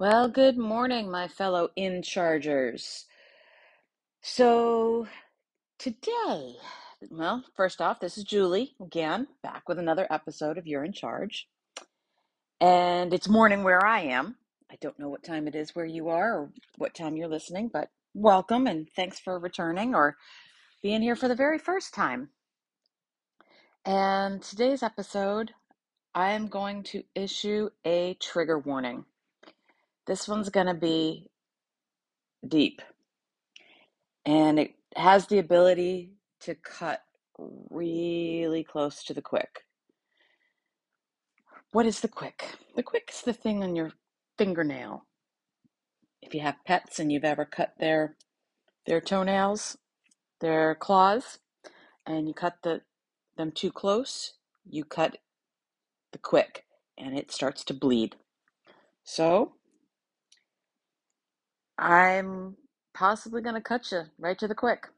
Well, good morning, my fellow in chargers. So, today, well, first off, this is Julie again, back with another episode of You're in Charge. And it's morning where I am. I don't know what time it is where you are or what time you're listening, but welcome and thanks for returning or being here for the very first time. And today's episode, I am going to issue a trigger warning. This one's going to be deep and it has the ability to cut really close to the quick. What is the quick? The quick is the thing on your fingernail. If you have pets and you've ever cut their their toenails, their claws, and you cut the them too close, you cut the quick and it starts to bleed. So, I'm possibly going to cut you right to the quick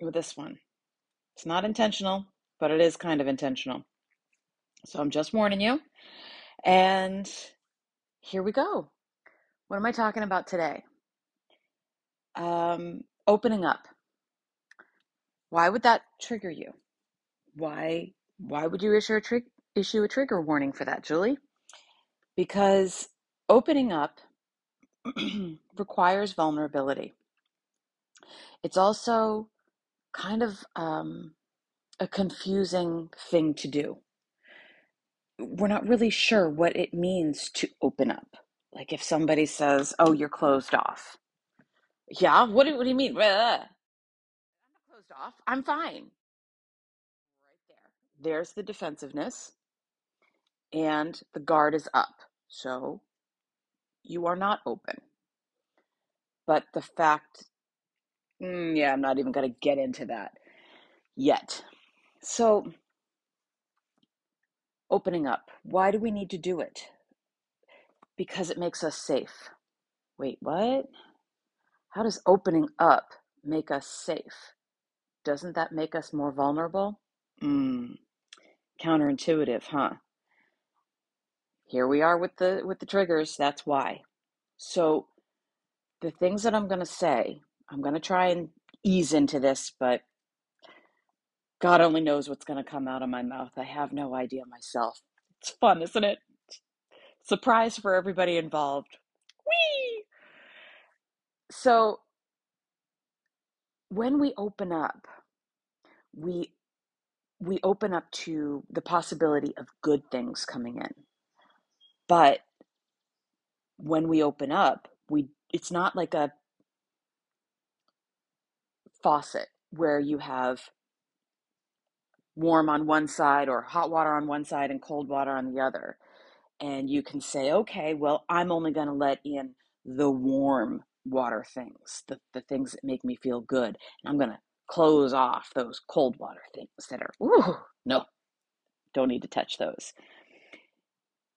with this one. It's not intentional, but it is kind of intentional. So I'm just warning you. And here we go. What am I talking about today? Um, opening up. Why would that trigger you? Why why would you issue a tri- issue a trigger warning for that, Julie? Because opening up requires vulnerability. It's also kind of um, a confusing thing to do. We're not really sure what it means to open up. Like if somebody says, "Oh, you're closed off," yeah. What do, what do you mean? I'm not closed off. I'm fine. Right there. There's the defensiveness, and the guard is up. So you are not open. But the fact, mm, yeah, I'm not even going to get into that yet. So, opening up. Why do we need to do it? Because it makes us safe. Wait, what? How does opening up make us safe? Doesn't that make us more vulnerable? Mm, counterintuitive, huh? Here we are with the with the triggers. That's why. So the things that I'm going to say, I'm going to try and ease into this, but God only knows what's going to come out of my mouth. I have no idea myself. It's fun, isn't it? Surprise for everybody involved. Whee! So when we open up, we we open up to the possibility of good things coming in. But when we open up, we it's not like a faucet where you have warm on one side or hot water on one side and cold water on the other. And you can say, okay, well, I'm only going to let in the warm water things, the, the things that make me feel good. And I'm going to close off those cold water things that are, ooh, no, don't need to touch those.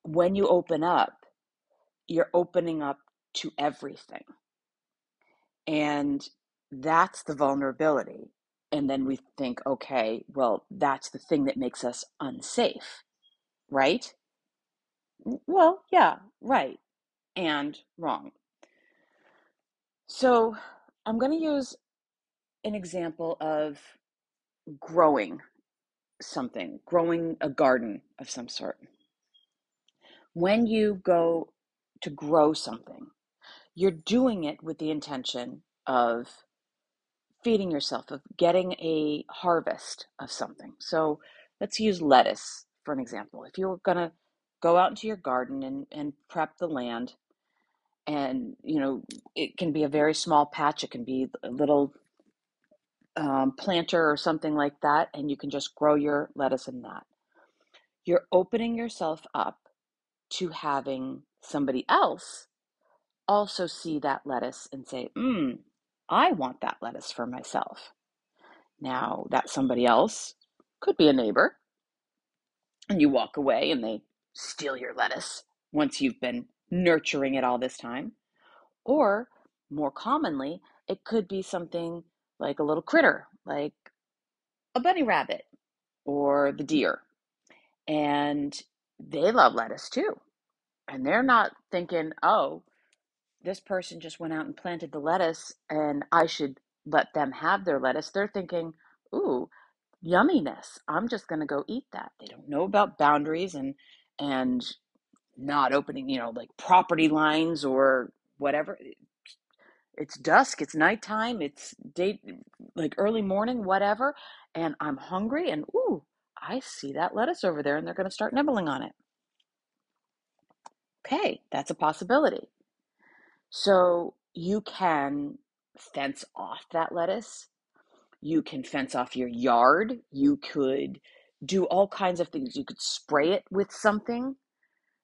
When you open up, you're opening up to everything. And that's the vulnerability. And then we think, okay, well, that's the thing that makes us unsafe, right? Well, yeah, right. And wrong. So I'm going to use an example of growing something, growing a garden of some sort. When you go to grow something, you're doing it with the intention of feeding yourself, of getting a harvest of something. So let's use lettuce for an example. If you're going to go out into your garden and, and prep the land, and you know, it can be a very small patch, it can be a little um, planter or something like that, and you can just grow your lettuce in that. You're opening yourself up to having somebody else also see that lettuce and say, mm, I want that lettuce for myself. Now, that somebody else could be a neighbor, and you walk away and they steal your lettuce once you've been nurturing it all this time. Or more commonly, it could be something like a little critter, like a bunny rabbit or the deer. And they love lettuce too. And they're not thinking, oh, this person just went out and planted the lettuce and I should let them have their lettuce. They're thinking, ooh, yumminess. I'm just going to go eat that. They don't know about boundaries and and not opening, you know, like property lines or whatever. It's dusk, it's nighttime, it's date like early morning, whatever, and I'm hungry and ooh, I see that lettuce over there and they're going to start nibbling on it. Okay, that's a possibility. So you can fence off that lettuce. You can fence off your yard. You could do all kinds of things. You could spray it with something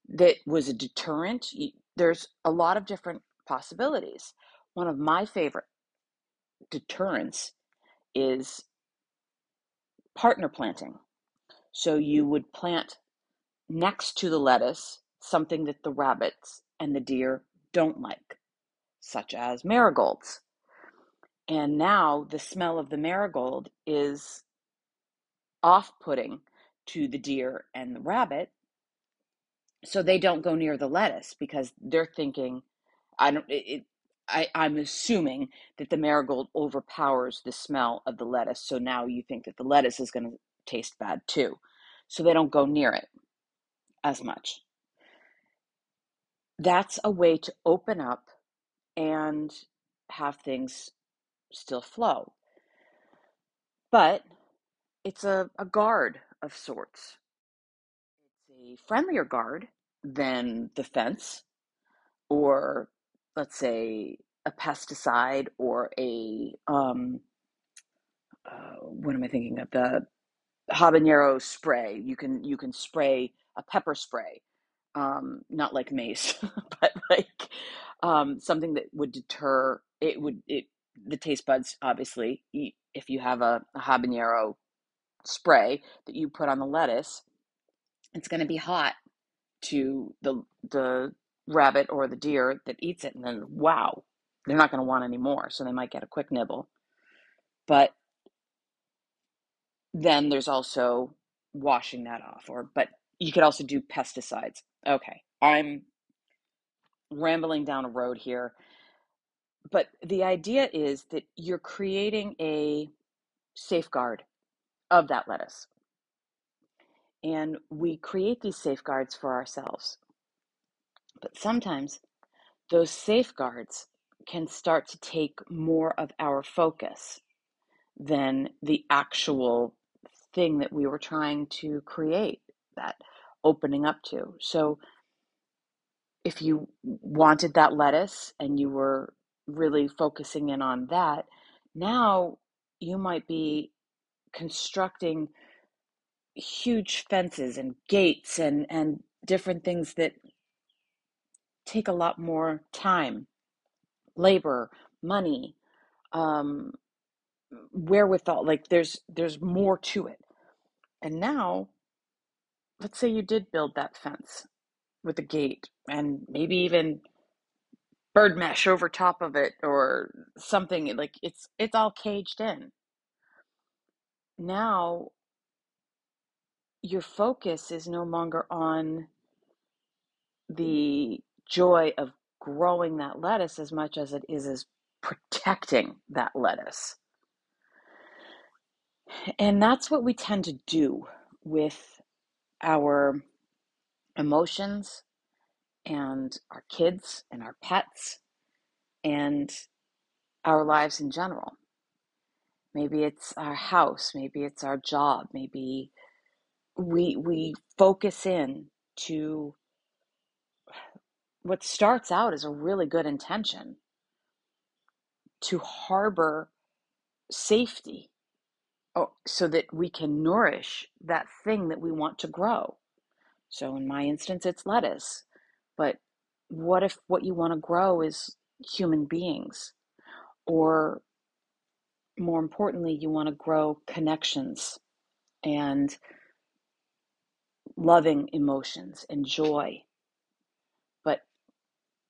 that was a deterrent. There's a lot of different possibilities. One of my favorite deterrents is partner planting. So you would plant next to the lettuce something that the rabbits and the deer don't like, such as marigolds. And now the smell of the marigold is off putting to the deer and the rabbit. So they don't go near the lettuce because they're thinking, I don't, it, I, I'm assuming that the marigold overpowers the smell of the lettuce. So now you think that the lettuce is going to taste bad too. So they don't go near it as much. That's a way to open up and have things still flow. But it's a, a guard of sorts. It's a friendlier guard than the fence or let's say a pesticide or a um, uh, what am I thinking of the habanero spray. You can you can spray a pepper spray, um, not like mace, but like um, something that would deter. It would it the taste buds obviously. If you have a, a habanero spray that you put on the lettuce, it's going to be hot to the the rabbit or the deer that eats it and then wow they're not going to want any more so they might get a quick nibble but then there's also washing that off or but you could also do pesticides. Okay i'm rambling down a road here but the idea is that you're creating a safeguard of that lettuce. And we create these safeguards for ourselves. But sometimes those safeguards can start to take more of our focus than the actual thing that we were trying to create that opening up to. So if you wanted that lettuce and you were really focusing in on that, now you might be constructing huge fences and gates and, and different things that take a lot more time, labor, money, um, wherewithal. Like there's there's more to it. And now, let's say you did build that fence with a gate and maybe even bird mesh over top of it or something like it's it's all caged in. Now your focus is no longer on the joy of growing that lettuce as much as it is as protecting that lettuce. And that's what we tend to do with our emotions and our kids and our pets and our lives in general. Maybe it's our house, maybe it's our job, maybe we we focus in to what starts out as a really good intention to harbor safety oh, so that we can nourish that thing that we want to grow. So, in my instance, it's lettuce. But what if what you want to grow is human beings? Or more importantly, you want to grow connections and loving emotions and joy. But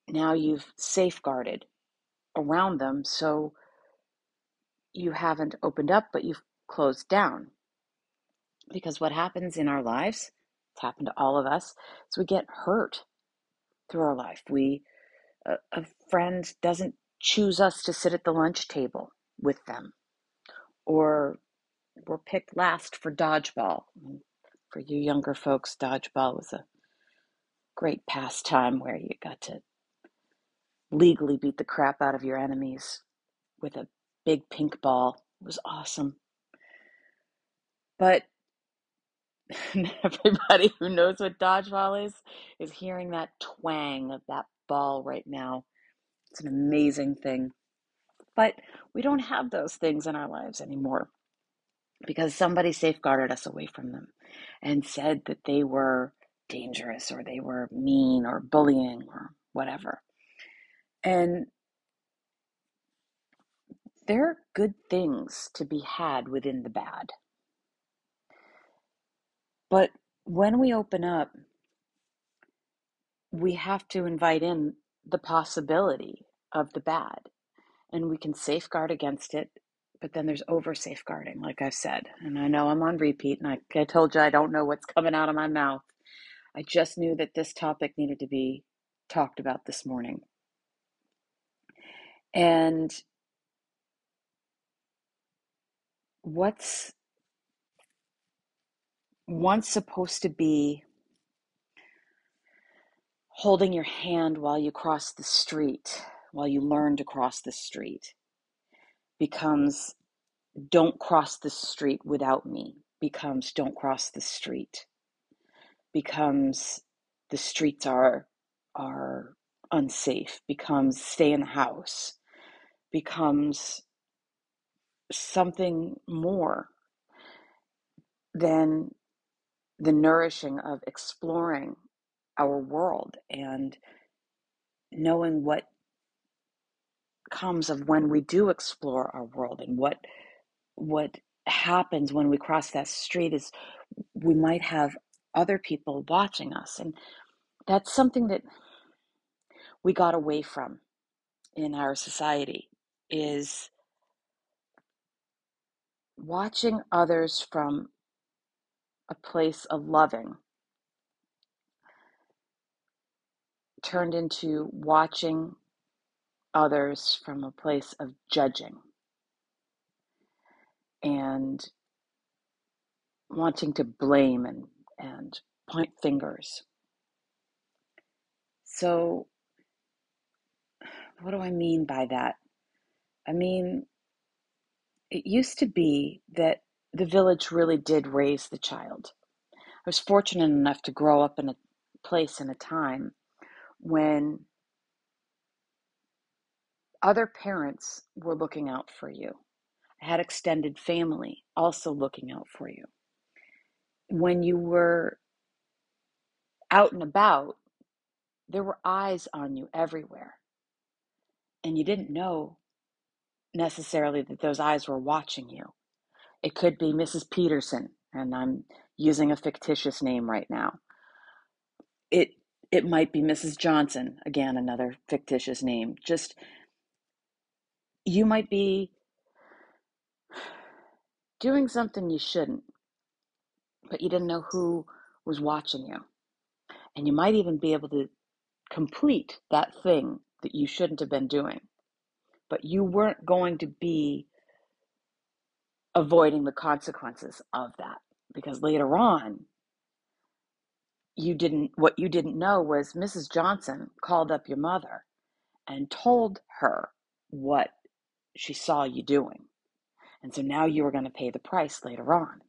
now you've safeguarded around them so you haven't opened up, but you've closed down. Because what happens in our lives, it's happened to all of us, is we get hurt through our life. We a, a friend doesn't choose us to sit at the lunch table with them, or we're picked last for dodgeball. For you younger folks, dodgeball was a great pastime where you got to legally beat the crap out of your enemies with a big pink ball. It was awesome. But everybody who knows what dodgeball is is hearing that twang of that ball right now. It's an amazing thing. But we don't have those things in our lives anymore because somebody safeguarded us away from them and said that they were dangerous or they were mean or bullying or whatever. And there are good things to be had within the bad. But when we open up, we have to invite in the possibility of the bad and we can safeguard against it. But then there's over safeguarding, like I've said. And I know I'm on repeat, and I, I told you I don't know what's coming out of my mouth. I just knew that this topic needed to be talked about this morning. And what's once supposed to be holding your hand while you cross the street, while you learn to cross the street, becomes don't cross the street without me, becomes don't cross the street, becomes the streets are are unsafe, becomes stay in the house, becomes something more than the nourishing of exploring our world and knowing what comes of when we do explore our world and what what happens when we cross that street is we might have other people watching us. And that's something that we got away from in our society is watching others from a place of loving turned into watching others from a place of judging and wanting to blame and, and point fingers. So, what do I mean by that? I mean, it used to be that the village really did raise the child. I was fortunate enough to grow up in a place in a time when other parents were looking out for you. I had extended family also looking out for you. When you were out and about, there were eyes on you everywhere. And you didn't know necessarily that those eyes were watching you. It could be Mrs. Peterson, and I'm using a fictitious name right now. It it might be Mrs. Johnson, again another fictitious name. Just you might be doing something you shouldn't, but you didn't know who was watching you. And you might even be able to complete that thing that you shouldn't have been doing. But you weren't going to be avoiding the consequences of that because later on you didn't what you didn't know was Mrs. Johnson called up your mother and told her what she saw you doing. And so now you were going to pay the price later on.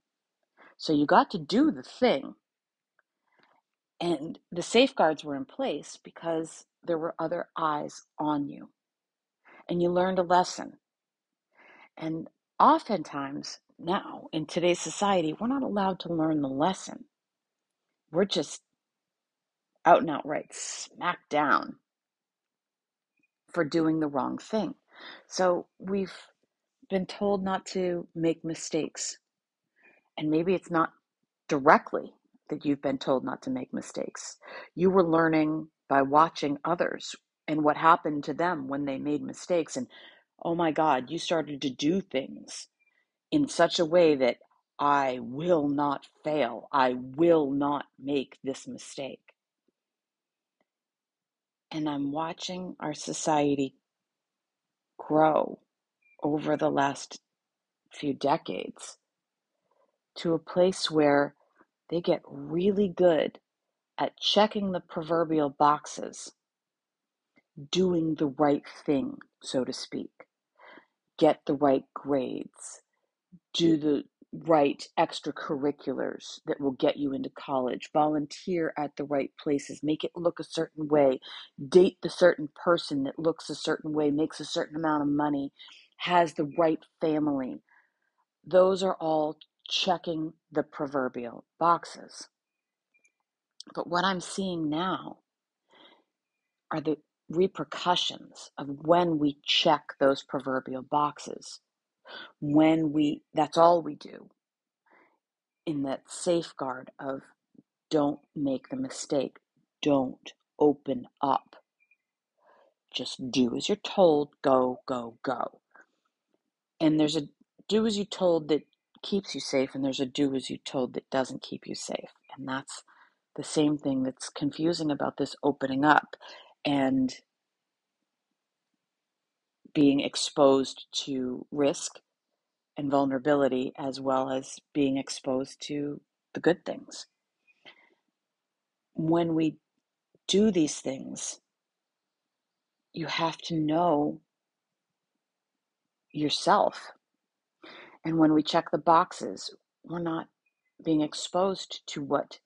So you got to do the thing. And the safeguards were in place because there were other eyes on you. And you learned a lesson. And oftentimes now in today's society, we're not allowed to learn the lesson. We're just out and outright smacked down for doing the wrong thing. So we've been told not to make mistakes. And maybe it's not directly that you've been told not to make mistakes. You were learning by watching others and what happened to them when they made mistakes. And oh my God, you started to do things in such a way that I will not fail. I will not make this mistake. And I'm watching our society grow over the last few decades to a place where they get really good at checking the proverbial boxes, doing the right thing, so to speak, get the right grades, do the right extracurriculars that will get you into college, volunteer at the right places, make it look a certain way, date the certain person that looks a certain way, makes a certain amount of money, has the right family. Those are all checking the proverbial boxes. But what I'm seeing now are the repercussions of when we check those proverbial boxes. When we, that's all we do in that safeguard of don't make the mistake, don't open up. Just do as you're told, go, go, go. And there's a do as you told that keeps you safe, and there's a do as you told that doesn't keep you safe. And that's the same thing that's confusing about this opening up and being exposed to risk and vulnerability as well as being exposed to the good things. When we do these things, you have to know yourself. And when we check the boxes, we're not being exposed to what,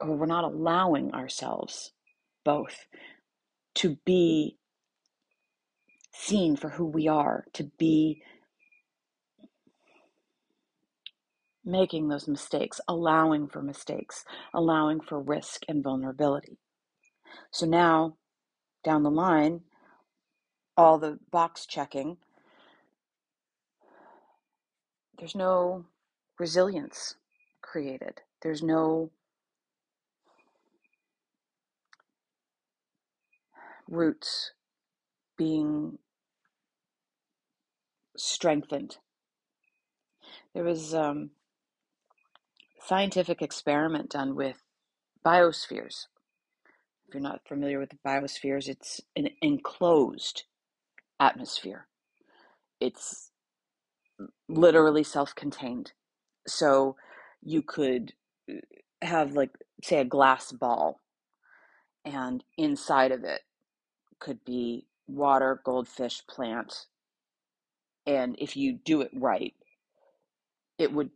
or we're not allowing ourselves both to be seen for who we are, to be making those mistakes, allowing for mistakes, allowing for risk and vulnerability. So now, down the line, all the box checking, there's no resilience created. There's no roots being strengthened. There was um, scientific experiment done with biospheres. If you're not familiar with the biospheres, it's an enclosed atmosphere. It's literally self contained. So you could uh, have, like, say, a glass ball, and inside of it could be water, goldfish, plant. And if you do it right, it would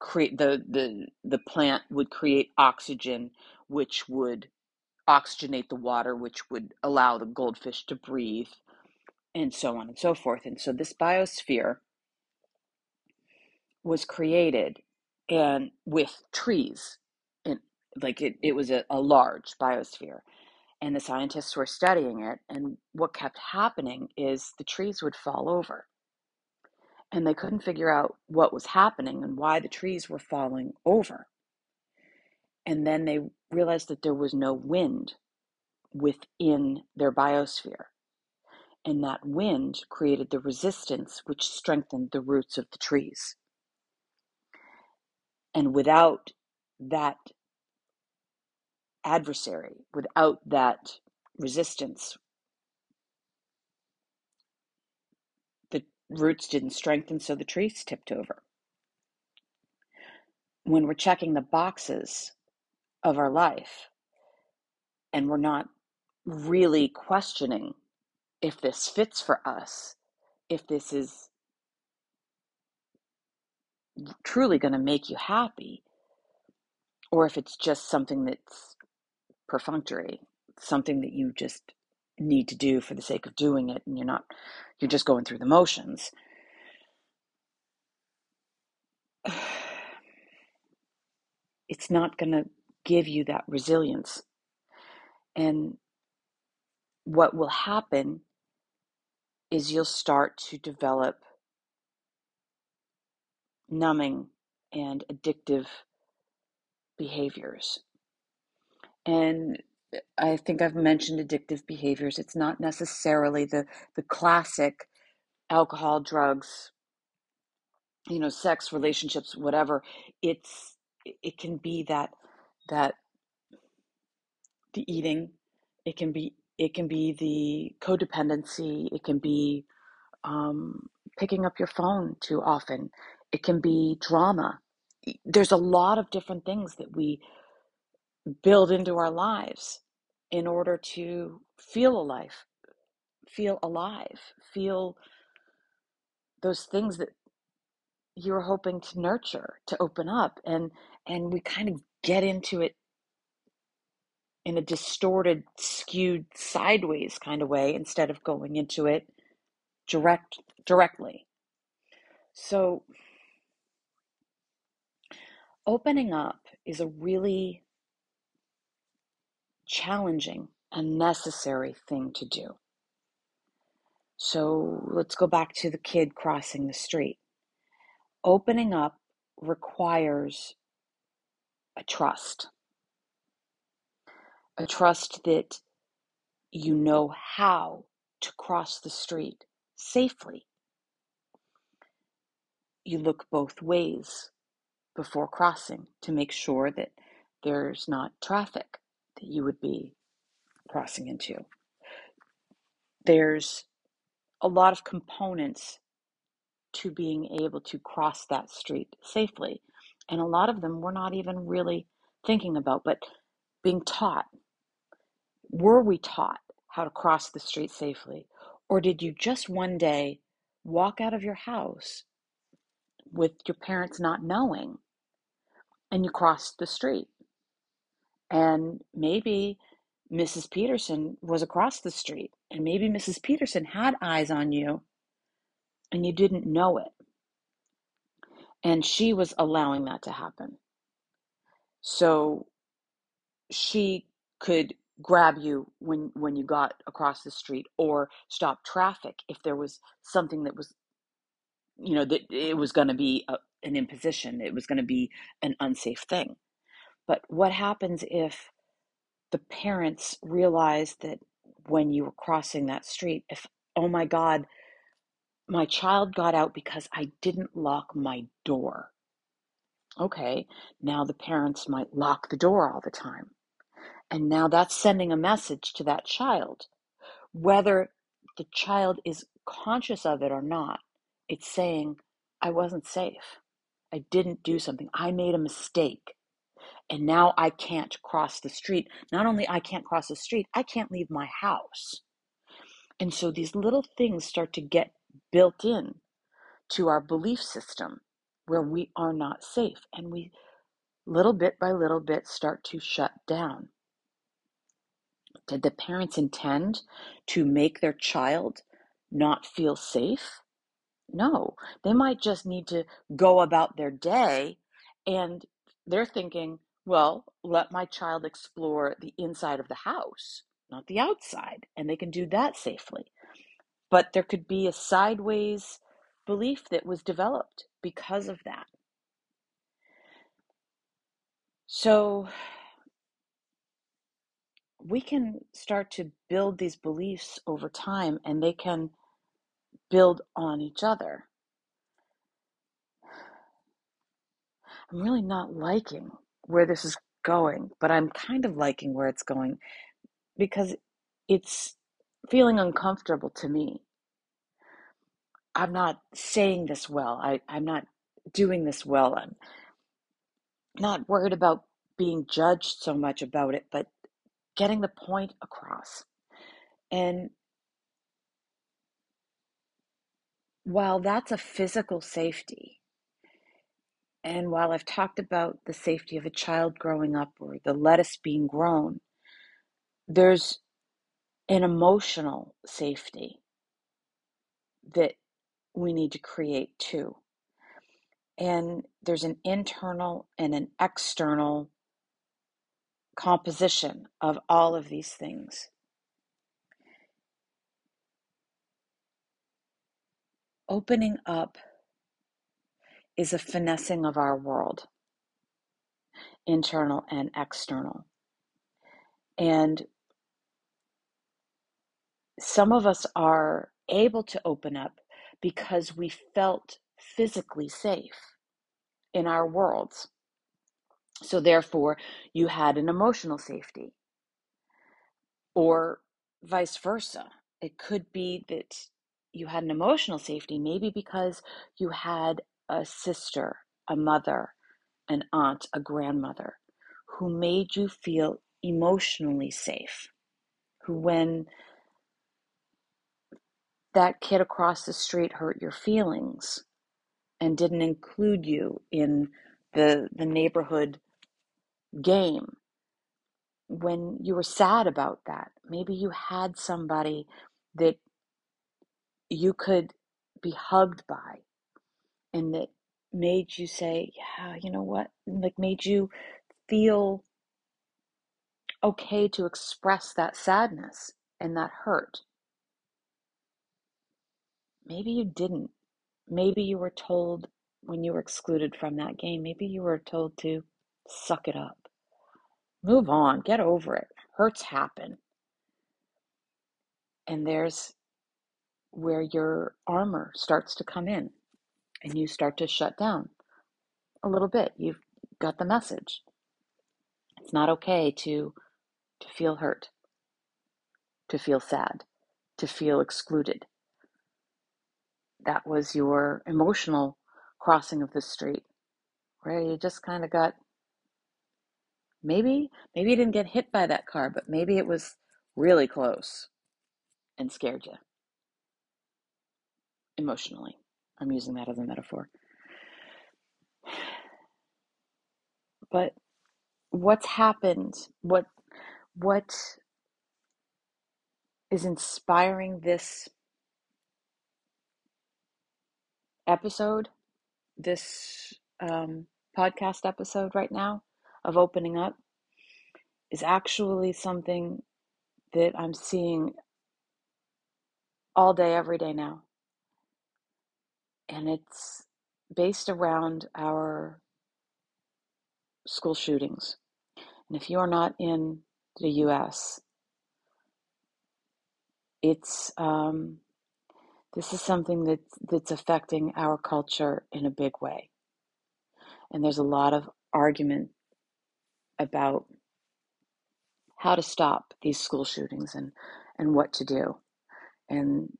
create the, the the plant would create oxygen which would oxygenate the water which would allow the goldfish to breathe and so on and so forth and so this biosphere was created and with trees and like it, it was a, a large biosphere and the scientists were studying it and what kept happening is the trees would fall over and they couldn't figure out what was happening and why the trees were falling over. And then they realized that there was no wind within their biosphere and that wind created the resistance which strengthened the roots of the trees. And without that adversary, without that resistance, the roots didn't strengthen, so the trees tipped over. When we're checking the boxes of our life and we're not really questioning if this fits for us, if this is truly going to make you happy, or if it's just something that's perfunctory, something that you just need to do for the sake of doing it and you're not you're just going through the motions. It's not going to give you that resilience. And what will happen is you'll start to develop numbing and addictive behaviors and I think I've mentioned addictive behaviors. It's not necessarily the the classic alcohol, drugs, you know, sex, relationships, whatever. It's it can be that that the eating, It can be it can be the codependency. It can be um, picking up your phone too often. It can be drama. There's a lot of different things that we build into our lives in order to feel alive, feel alive, feel those things that you're hoping to nurture, to open up, and and we kind of get into it in a distorted, skewed, sideways kind of way instead of going into it direct directly. So opening up is a really challenging and necessary thing to do. So let's go back to the kid crossing the street. Opening up requires a trust, a trust that you know how to cross the street safely. You look both ways before crossing to make sure that there's not traffic that you would be crossing into. There's a lot of components to being able to cross that street safely. And a lot of them we're not even really thinking about, but being taught. Were we taught how to cross the street safely? Or did you just one day walk out of your house with your parents not knowing and you crossed the street? And maybe Mrs. Peterson was across the street, and maybe Mrs. Peterson had eyes on you and you didn't know it. And she was allowing that to happen. So she could grab you when when you got across the street or stop traffic if there was something that was you know that it was going to be a, an imposition it was going to be an unsafe thing but what happens if the parents realize that when you were crossing that street if oh my god my child got out because i didn't lock my door okay now the parents might lock the door all the time and now that's sending a message to that child. Whether the child is conscious of it or not, it's saying, I wasn't safe. I didn't do something. I made a mistake. And now I can't cross the street. Not only I can't cross the street, I can't leave my house. And so these little things start to get built in to our belief system where we are not safe. And we, little bit by little bit, start to shut down. Did the parents intend to make their child not feel safe? No, they might just need to go about their day and they're thinking, well, let my child explore the inside of the house, not the outside, and they can do that safely. But there could be a sideways belief that was developed because of that. So we can start to build these beliefs over time and they can build on each other. I'm really not liking where this is going, but I'm kind of liking where it's going because it's feeling uncomfortable to me. I'm not saying this well. I, I'm not doing this well. I'm not worried about being judged so much about it, but getting the point across. And while that's a physical safety, and while I've talked about the safety of a child growing up or the lettuce being grown, there's an emotional safety that we need to create too. And there's an internal and an external composition of all of these things. Opening up is a finessing of our world, internal and external. And some of us are able to open up because we felt physically safe in our worlds. So, therefore, you had an emotional safety. or vice versa. It could be that you had an emotional safety, maybe because you had a sister, a mother, an aunt, a grandmother who made you feel emotionally safe. Who, when that kid across the street hurt your feelings and didn't include you in the, the neighborhood game, when you were sad about that, maybe you had somebody that you could be hugged by and that made you say, yeah, you know what? Like made you feel okay to express that sadness and that hurt. Maybe you didn't. Maybe you were told when you were excluded from that game, maybe you were told to suck it up. Move on, get over it. Hurts happen. And there's where your armor starts to come in and you start to shut down a little bit. You've got the message. It's not okay to to feel hurt, to feel sad, to feel excluded. That was your emotional crossing of the street where you just kind of got maybe maybe you didn't get hit by that car, but maybe it was really close and scared you emotionally. I'm using that as a metaphor. But what's happened? What what is inspiring this episode, this um, podcast episode right now of opening up, is actually something that I'm seeing all day, every day now. And it's based around our school shootings. And if you are not in the US, it's um, this is something that that's affecting our culture in a big way. And there's a lot of argument about how to stop these school shootings and, and what to do. And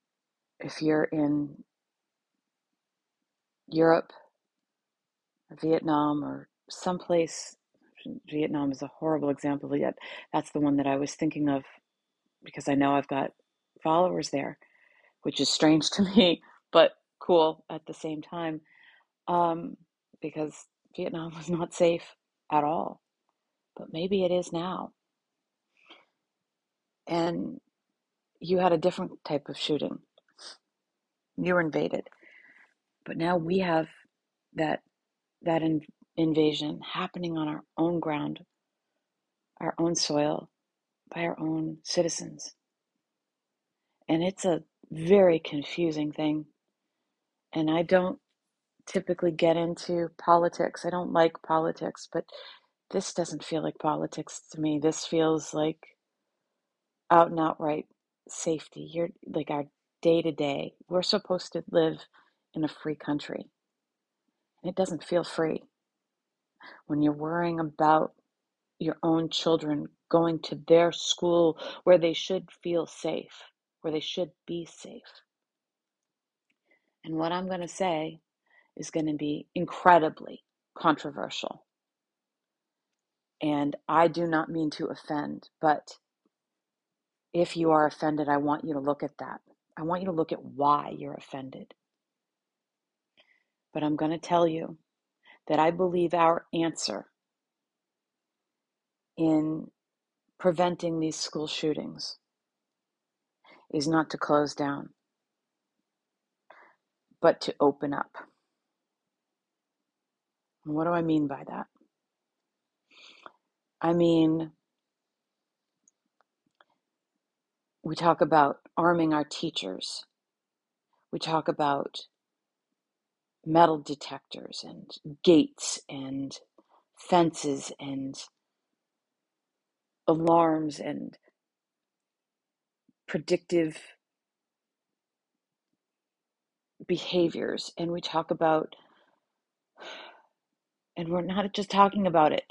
if you're in Europe, Vietnam, or someplace, Vietnam is a horrible example, yet that's the one that I was thinking of because I know I've got followers there, which is strange to me, but cool at the same time, um, because Vietnam was not safe at all. But maybe it is now. And you had a different type of shooting. You were invaded. But now we have that that in, invasion happening on our own ground, our own soil, by our own citizens. And it's a very confusing thing. And I don't typically get into politics. I don't like politics, but this doesn't feel like politics to me. This feels like out and outright safety. You're like our day to day. We're supposed to live in a free country. And it doesn't feel free when you're worrying about your own children going to their school where they should feel safe, where they should be safe. And what I'm going to say is going to be incredibly controversial. And I do not mean to offend, but if you are offended, I want you to look at that. I want you to look at why you're offended. But I'm going to tell you that I believe our answer in preventing these school shootings is not to close down, but to open up. And what do I mean by that? I mean, we talk about arming our teachers. We talk about metal detectors and gates and fences and alarms and predictive behaviors. And we talk about, and we're not just talking about it.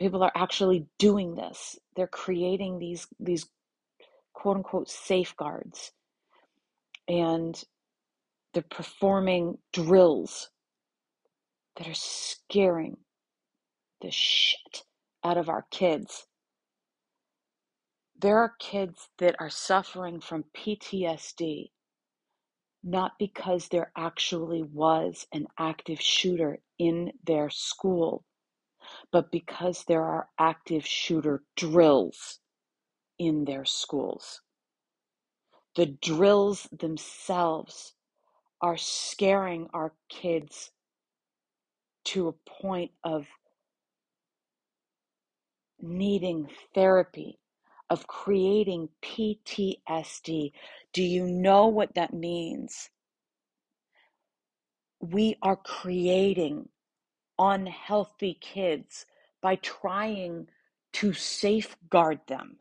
People are actually doing this. They're creating these these quote unquote safeguards and they're performing drills that are scaring the shit out of our kids. There are kids that are suffering from PTSD, not because there actually was an active shooter in their school, but because there are active shooter drills in their schools. The drills themselves are scaring our kids to a point of needing therapy, of creating PTSD. Do you know what that means? We are creating unhealthy kids by trying to safeguard them.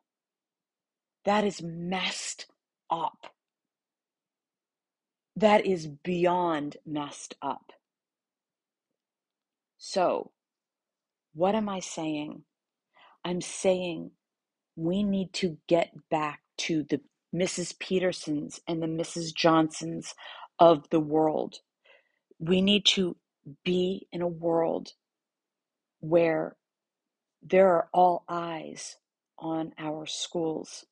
That is messed up. That is beyond messed up. So, what am I saying? I'm saying we need to get back to the Mrs. Petersons and the Mrs. Johnsons of the world. We need to be in a world where there are all eyes on our schools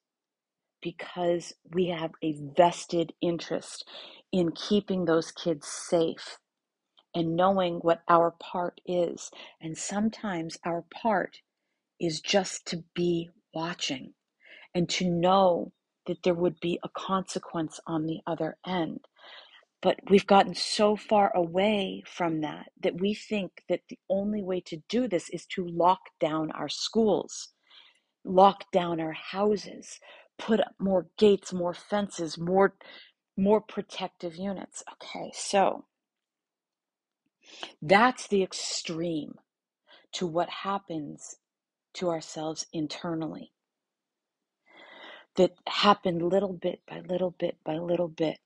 because we have a vested interest in keeping those kids safe and knowing what our part is. And sometimes our part is just to be watching and to know that there would be a consequence on the other end. But we've gotten so far away from that that we think that the only way to do this is to lock down our schools, lock down our houses, put up more gates, more fences, more more protective units. Okay, so that's the extreme to what happens to ourselves internally. That happened little bit by little bit by little bit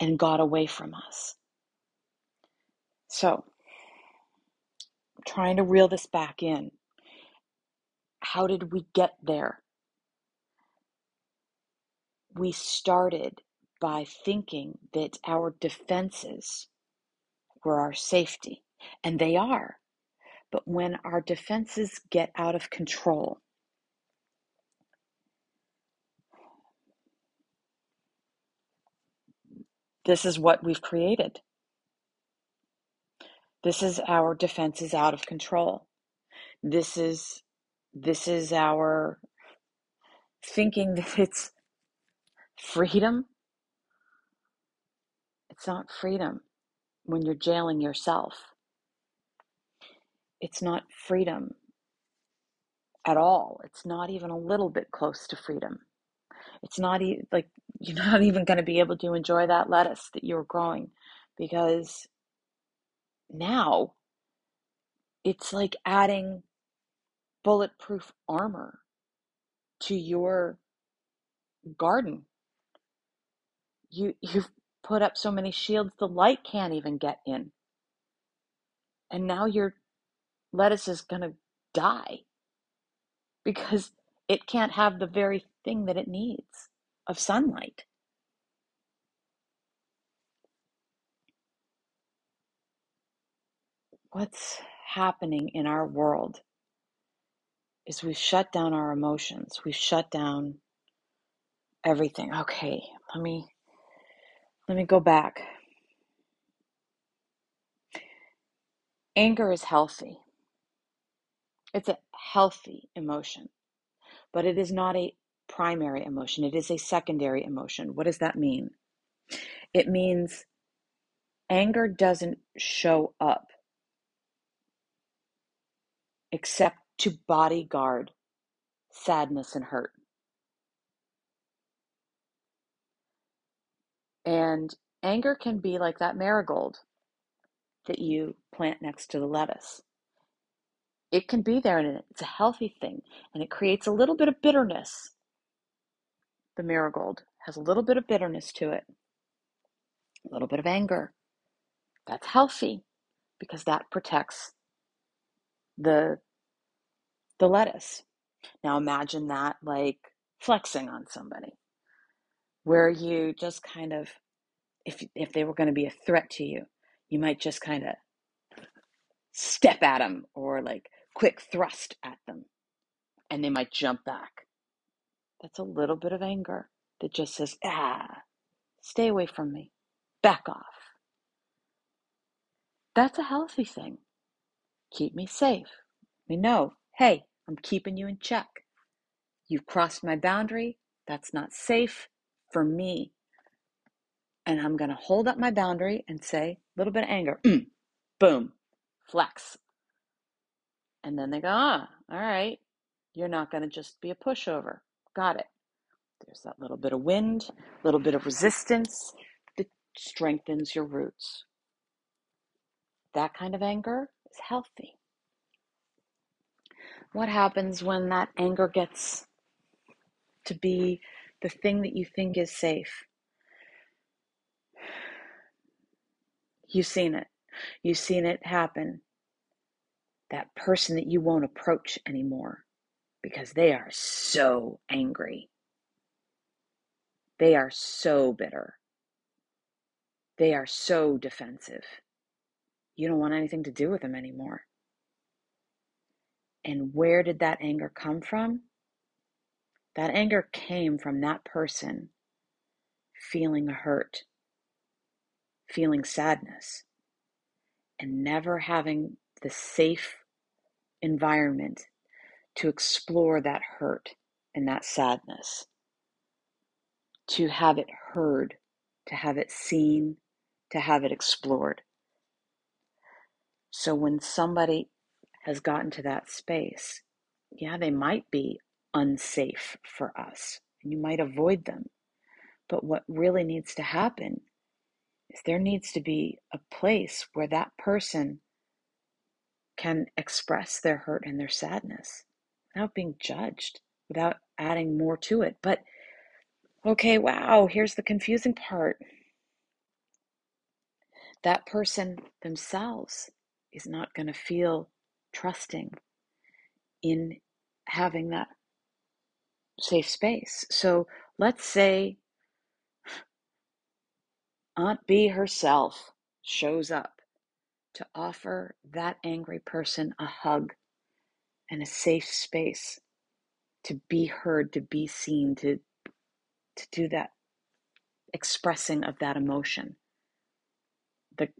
and got away from us. So, trying to reel this back in. How did we get there? We started by thinking that our defenses were our safety, and they are. But when our defenses get out of control, this is what we've created. This is our defenses out of control. This is this is our thinking that it's freedom. It's not freedom when you're jailing yourself. It's not freedom at all. It's not even a little bit close to freedom. It's not e- like you're not even going to be able to enjoy that lettuce that you're growing because now it's like adding bulletproof armor to your garden. You you've put up so many shields the light can't even get in. And now your lettuce is going to die because it can't have the very thing that it needs of sunlight. What's happening in our world is we've shut down our emotions. We've shut down everything. Okay, let me let me go back. Anger is healthy. It's a healthy emotion, but it is not a primary emotion. It is a secondary emotion. What does that mean? It means anger doesn't show up except to bodyguard sadness and hurt. And anger can be like that marigold that you plant next to the lettuce. It can be there and it's a healthy thing and it creates a little bit of bitterness. The marigold has a little bit of bitterness to it, a little bit of anger. That's healthy because that protects the the lettuce. Now imagine that like flexing on somebody, where you just kind of, if, if they were going to be a threat to you, you might just kind of step at them or like quick thrust at them and they might jump back. That's a little bit of anger that just says, ah, stay away from me, back off. That's a healthy thing. Keep me safe. We know, hey, I'm keeping you in check. You've crossed my boundary. That's not safe for me. And I'm going to hold up my boundary and say, a little bit of anger, mm, boom, flex. And then they go, ah, all right, you're not going to just be a pushover. Got it. There's that little bit of wind, a little bit of resistance that strengthens your roots. That kind of anger is healthy. What happens when that anger gets to be the thing that you think is safe? You've seen it. You've seen it happen. That person that you won't approach anymore because they are so angry. They are so bitter. They are so defensive. You don't want anything to do with them anymore. And where did that anger come from? That anger came from that person feeling hurt, feeling sadness, and never having the safe environment to explore that hurt and that sadness, to have it heard, to have it seen, to have it explored. So when somebody has gotten to that space, yeah, they might be unsafe for us, and you might avoid them. But what really needs to happen is there needs to be a place where that person can express their hurt and their sadness without being judged, without adding more to it. But okay, wow, here's the confusing part. That person themselves is not going to feel trusting in having that safe space. So let's say Aunt B herself shows up to offer that angry person a hug and a safe space to be heard, to be seen, to, to do that expressing of that emotion that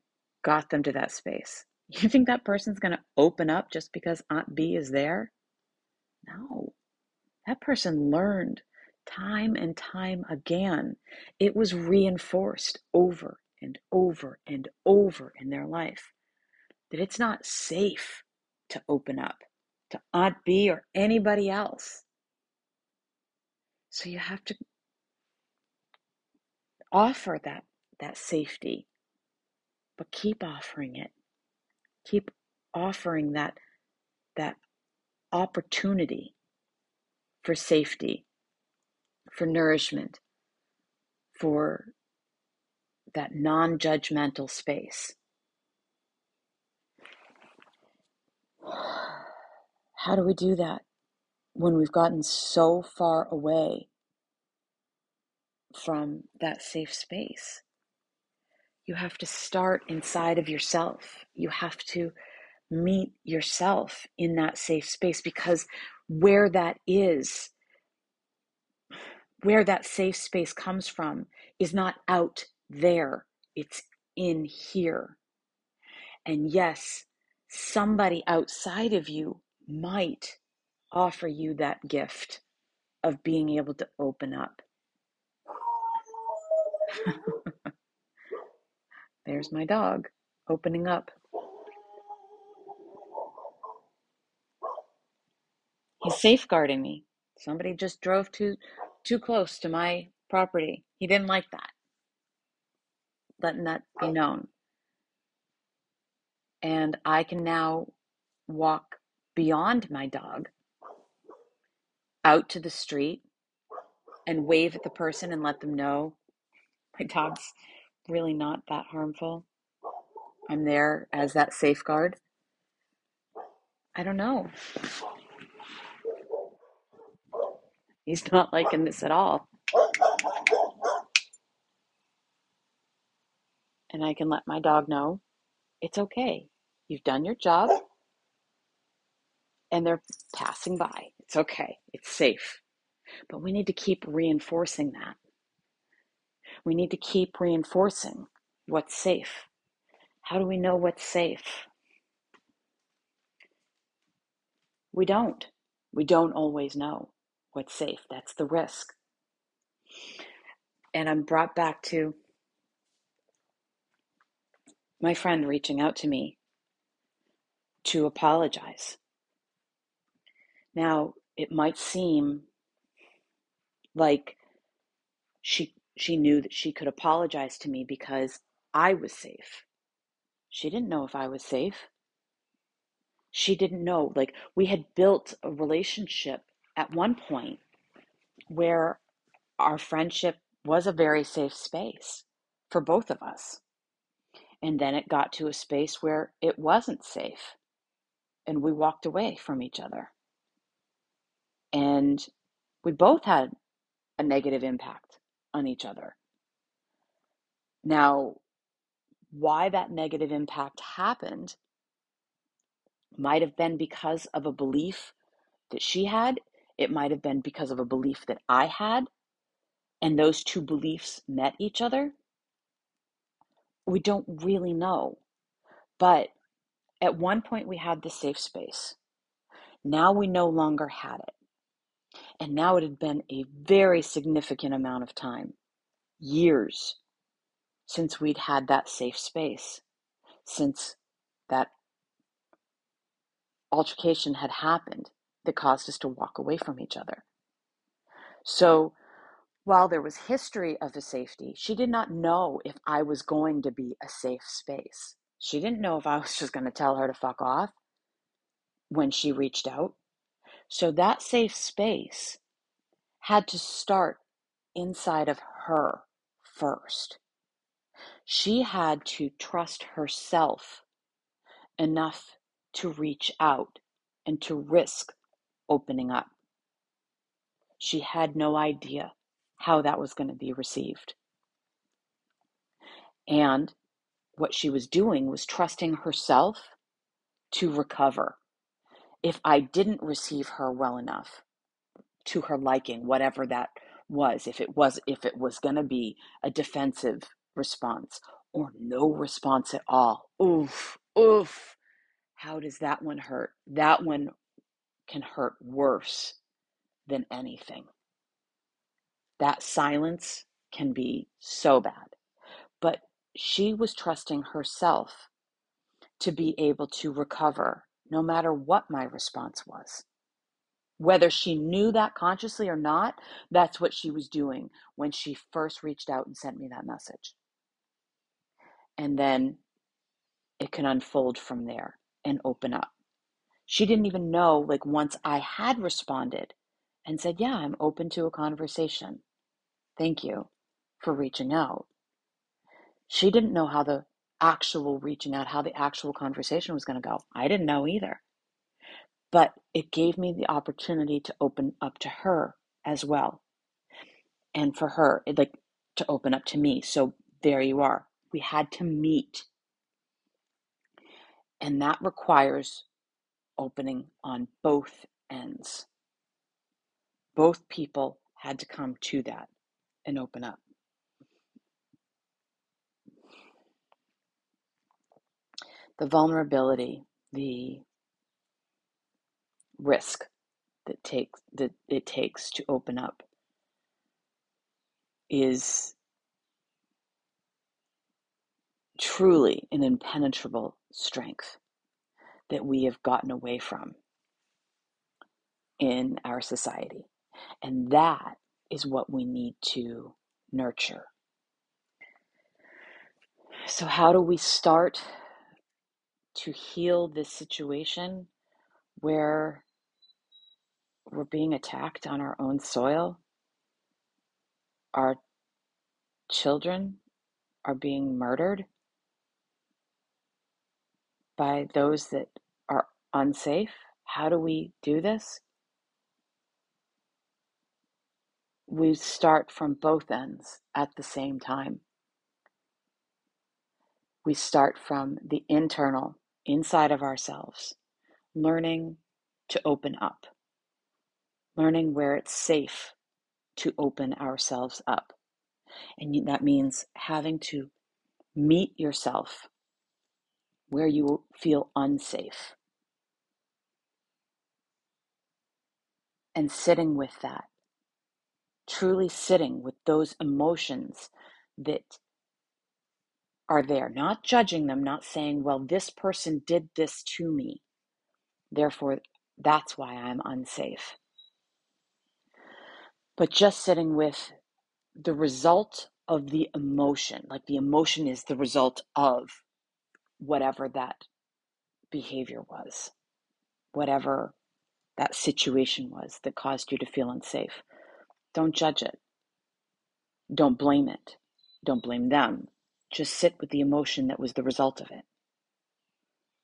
got them to that space. You think that person's going to open up just because Aunt B is there? No. That person learned time and time again. It was reinforced over and over and over in their life that it's not safe to open up to Aunt B or anybody else. So you have to offer that that safety, but keep offering it. Keep offering that that opportunity for safety, for nourishment, for that non-judgmental space. How do we do that when we've gotten so far away from that safe space? You have to start inside of yourself. You have to meet yourself in that safe space because where that is, where that safe space comes from, is not out there, it's in here. And yes, somebody outside of you might offer you that gift of being able to open up. There's my dog opening up. He's oh. safeguarding me. Somebody just drove too too close to my property. He didn't like that. Letting that be oh. known. And I can now walk beyond my dog out to the street and wave at the person and let them know my dog's really not that harmful. I'm there as that safeguard. I don't know. He's not liking this at all. And I can let my dog know it's okay. You've done your job and they're passing by. It's okay. It's safe. But we need to keep reinforcing that. We need to keep reinforcing what's safe. How do we know what's safe? We don't. We don't always know what's safe. That's the risk. And I'm brought back to my friend reaching out to me to apologize. Now, it might seem like she she knew that she could apologize to me because I was safe. She didn't know if I was safe. She didn't know like we had built a relationship at one point where our friendship was a very safe space for both of us. And then it got to a space where it wasn't safe. And we walked away from each other. And we both had a negative impact on each other. Now, why that negative impact happened might have been because of a belief that she had, it might have been because of a belief that I had, and those two beliefs met each other. We don't really know. But at one point, we had the safe space. Now we no longer had it. And now it had been a very significant amount of time, years, since we'd had that safe space, since that altercation had happened that caused us to walk away from each other. So while there was history of a safety, she did not know if I was going to be a safe space. She didn't know if I was just going to tell her to fuck off when she reached out. So that safe space had to start inside of her first. She had to trust herself enough to reach out and to risk opening up. She had no idea how that was going to be received. And what she was doing was trusting herself to recover. If I didn't receive her well enough to her liking, whatever that was, if it was if it was going to be a defensive response or no response at all. Oof, oof. How does that one hurt? That one can hurt worse than anything. That silence can be so bad. But she was trusting herself to be able to recover no matter what my response was. Whether she knew that consciously or not, that's what she was doing when she first reached out and sent me that message. And then it can unfold from there and open up. She didn't even know, like, once I had responded and said, Yeah, I'm open to a conversation. Thank you for reaching out. She didn't know how the actual reaching out, how the actual conversation was going to go. I didn't know either. But it gave me the opportunity to open up to her as well. And for her, it like to open up to me. So there you are. We had to meet. And that requires opening on both ends. Both people had to come to that and open up. The vulnerability, the risk that takes that it takes to open up is truly an impenetrable strength that we have gotten away from in our society. And that is what we need to nurture. So, how do we start to heal this situation where we're being attacked on our own soil? Our children are being murdered by those that are unsafe. How do we do this? we start from both ends at the same time. We start from the internal, inside of ourselves, learning to open up, learning where it's safe to open ourselves up. And that means having to meet yourself where you feel unsafe and sitting with that, truly sitting with those emotions that are there, not judging them, not saying, well, this person did this to me, therefore that's why I'm unsafe. But just sitting with the result of the emotion, like the emotion is the result of whatever that behavior was, whatever that situation was that caused you to feel unsafe. Don't judge it. Don't blame it. Don't blame them. Just sit with the emotion that was the result of it.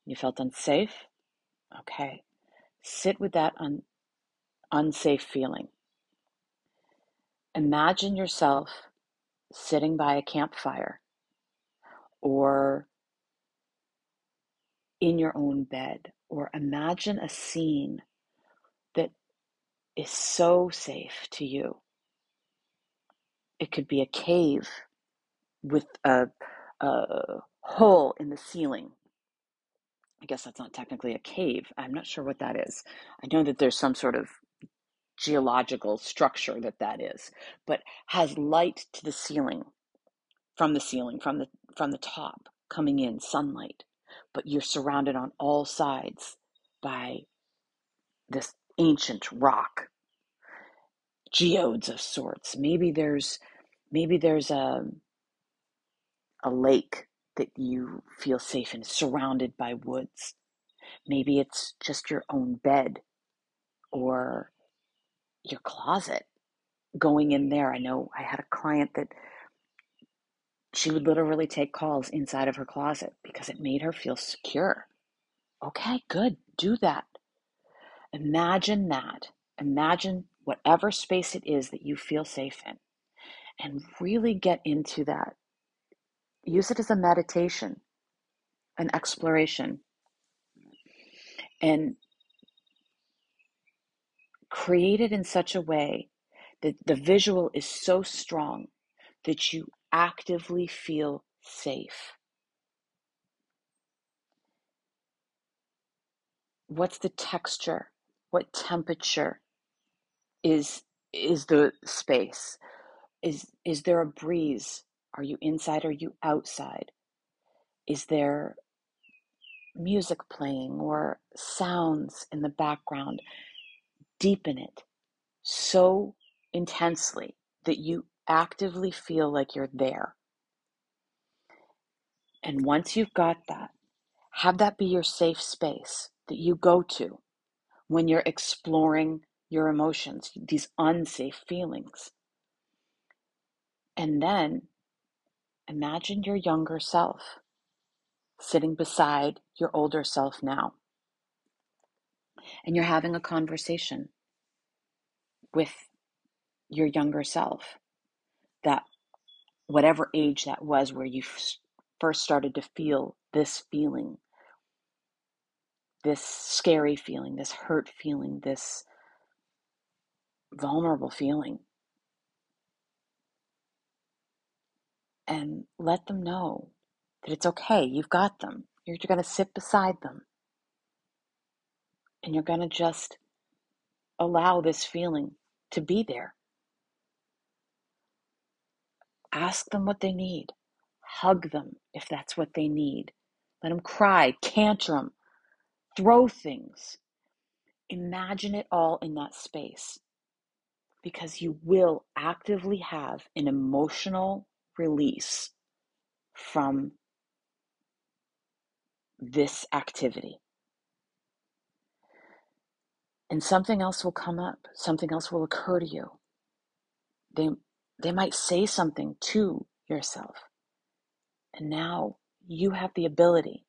You felt unsafe? Okay. Sit with that un- unsafe feeling. Imagine yourself sitting by a campfire or in your own bed, or imagine a scene that is so safe to you. It could be a cave with a, a hole in the ceiling. I guess that's not technically a cave. I'm not sure what that is. I know that there's some sort of geological structure that that is, but has light to the ceiling, from the ceiling, from the from the top, coming in sunlight, but you're surrounded on all sides by this ancient rock, geodes of sorts. Maybe there's maybe there's a a lake that you feel safe in, surrounded by woods. Maybe it's just your own bed or your closet. Going in there, I know I had a client that she would literally take calls inside of her closet because it made her feel secure. Okay, good. Do that. Imagine that. Imagine whatever space it is that you feel safe in and really get into that. Use it as a meditation, an exploration, and create it in such a way that the visual is so strong that you actively feel safe. What's the texture? What temperature is is the space? Is is there a breeze? Are you inside? Are you outside? Is there music playing or sounds in the background? Deepen it so intensely that you actively feel like you're there. And once you've got that, have that be your safe space that you go to when you're exploring your emotions, these unsafe feelings. And then imagine your younger self sitting beside your older self now. And you're having a conversation with your younger self that whatever age that was where you first started to feel this feeling, this scary feeling, this hurt feeling, this vulnerable feeling. And let them know that it's okay. You've got them. You're going to sit beside them. And you're going to just allow this feeling to be there. Ask them what they need. Hug them if that's what they need. Let them cry, tantrum, throw things. Imagine it all in that space because you will actively have an emotional release from this activity. And something else will come up, something else will occur to you. They, they might say something to yourself. And now you have the ability,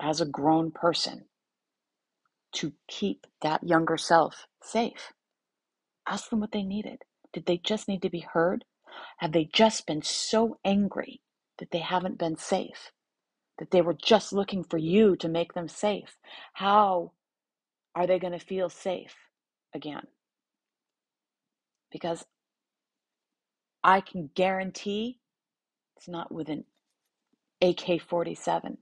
as a grown person, to keep that younger self safe. Ask them what they needed. Did they just need to be heard? Have they just been so angry that they haven't been safe? That they were just looking for you to make them safe? How are they going to feel safe again? Because I can guarantee it's not with an AK 47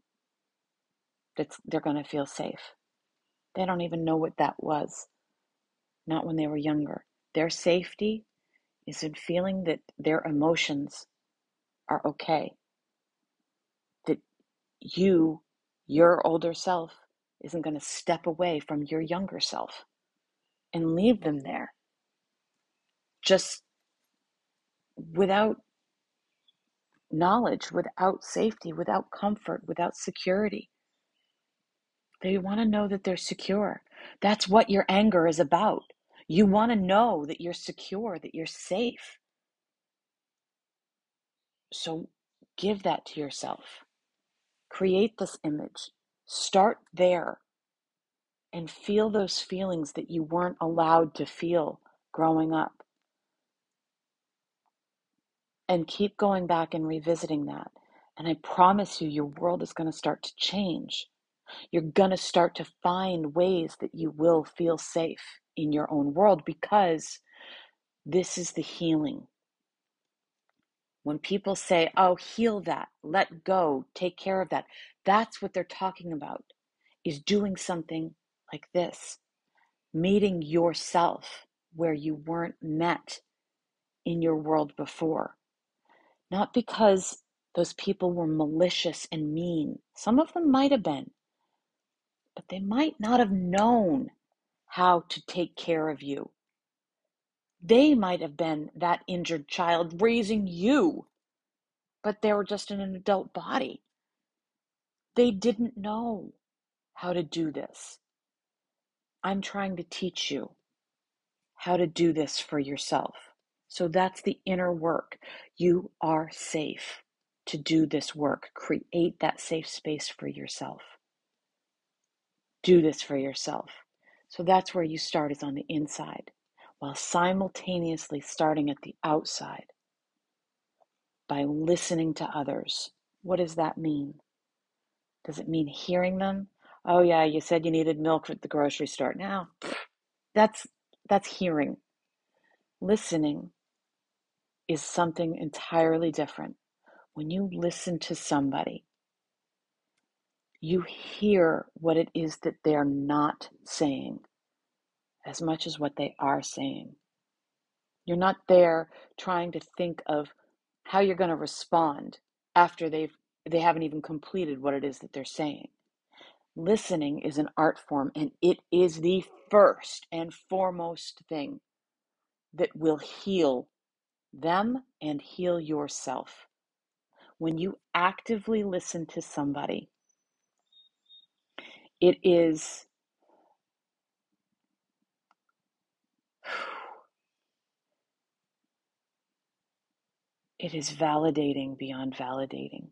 that they're going to feel safe. They don't even know what that was, not when they were younger. Their safety is in feeling that their emotions are okay, that you, your older self, isn't going to step away from your younger self and leave them there just without knowledge, without safety, without comfort, without security. They want to know that they're secure. That's what your anger is about. You want to know that you're secure, that you're safe. So give that to yourself. Create this image. Start there and feel those feelings that you weren't allowed to feel growing up. And keep going back and revisiting that. And I promise you, your world is going to start to change. You're going to start to find ways that you will feel safe in your own world because this is the healing. When people say, oh, heal that, let go, take care of that, that's what they're talking about, is doing something like this, meeting yourself where you weren't met in your world before. Not because those people were malicious and mean, some of them might have been, but they might not have known how to take care of you. They might have been that injured child raising you, but they were just in an adult body. They didn't know how to do this. I'm trying to teach you how to do this for yourself. So that's the inner work. You are safe to do this work. Create that safe space for yourself. Do this for yourself. So that's where you start, is on the inside, while simultaneously starting at the outside by listening to others. What does that mean? Does it mean hearing them? Oh yeah, you said you needed milk at the grocery store. Now, that's that's hearing. Listening is something entirely different. When you listen to somebody, you hear what it is that they're not saying as much as what they are saying. You're not there trying to think of how you're going to respond after they've they haven't even completed what it is that they're saying. Listening is an art form and it is the first and foremost thing that will heal them and heal yourself. When you actively listen to somebody, it is it is validating beyond validating.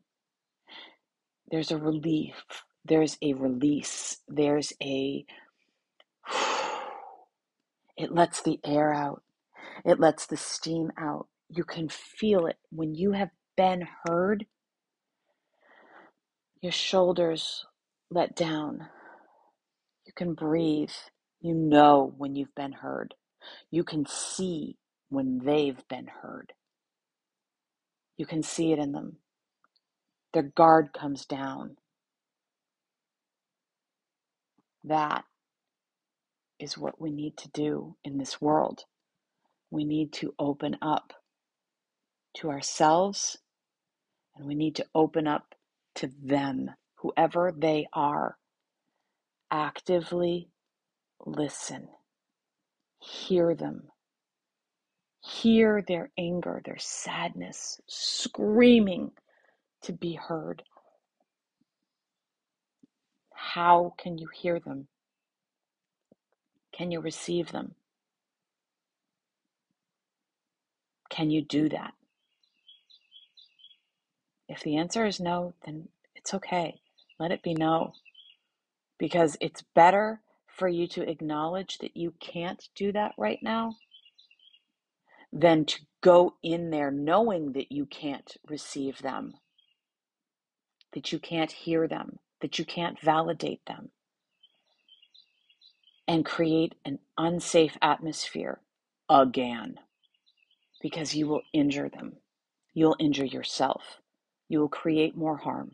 There's a relief, there's a release, there's a it lets the air out, it lets the steam out. You can feel it when you have been heard. Your shoulders let down. You can breathe. You know when you've been heard. You can see when they've been heard. You can see it in them. Their guard comes down. That is what we need to do in this world. We need to open up to ourselves and we need to open up to them, whoever they are. Actively listen, hear them, hear their anger, their sadness, screaming to be heard. How can you hear them? Can you receive them? Can you do that? If the answer is no, then it's okay. Let it be no. Because it's better for you to acknowledge that you can't do that right now than to go in there knowing that you can't receive them, that you can't hear them, that you can't validate them, and create an unsafe atmosphere again because you will injure them. You'll injure yourself. You will create more harm.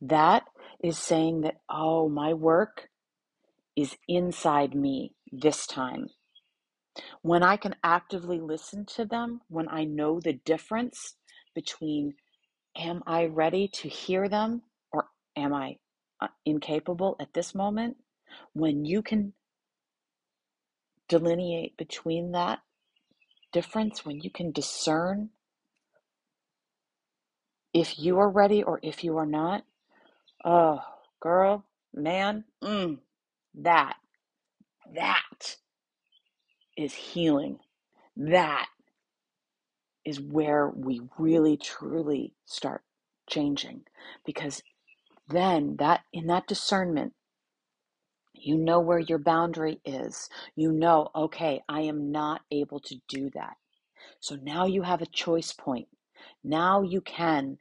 That is saying that, oh, my work is inside me this time. When I can actively listen to them, when I know the difference between am I ready to hear them or am I uh, incapable at this moment, when you can delineate between that difference, when you can discern if you are ready or if you are not, oh, girl, man, mm, that, that is healing. That is where we really truly start changing because then that in that discernment you know where your boundary is you know okay i am not able to do that so now you have a choice point now you can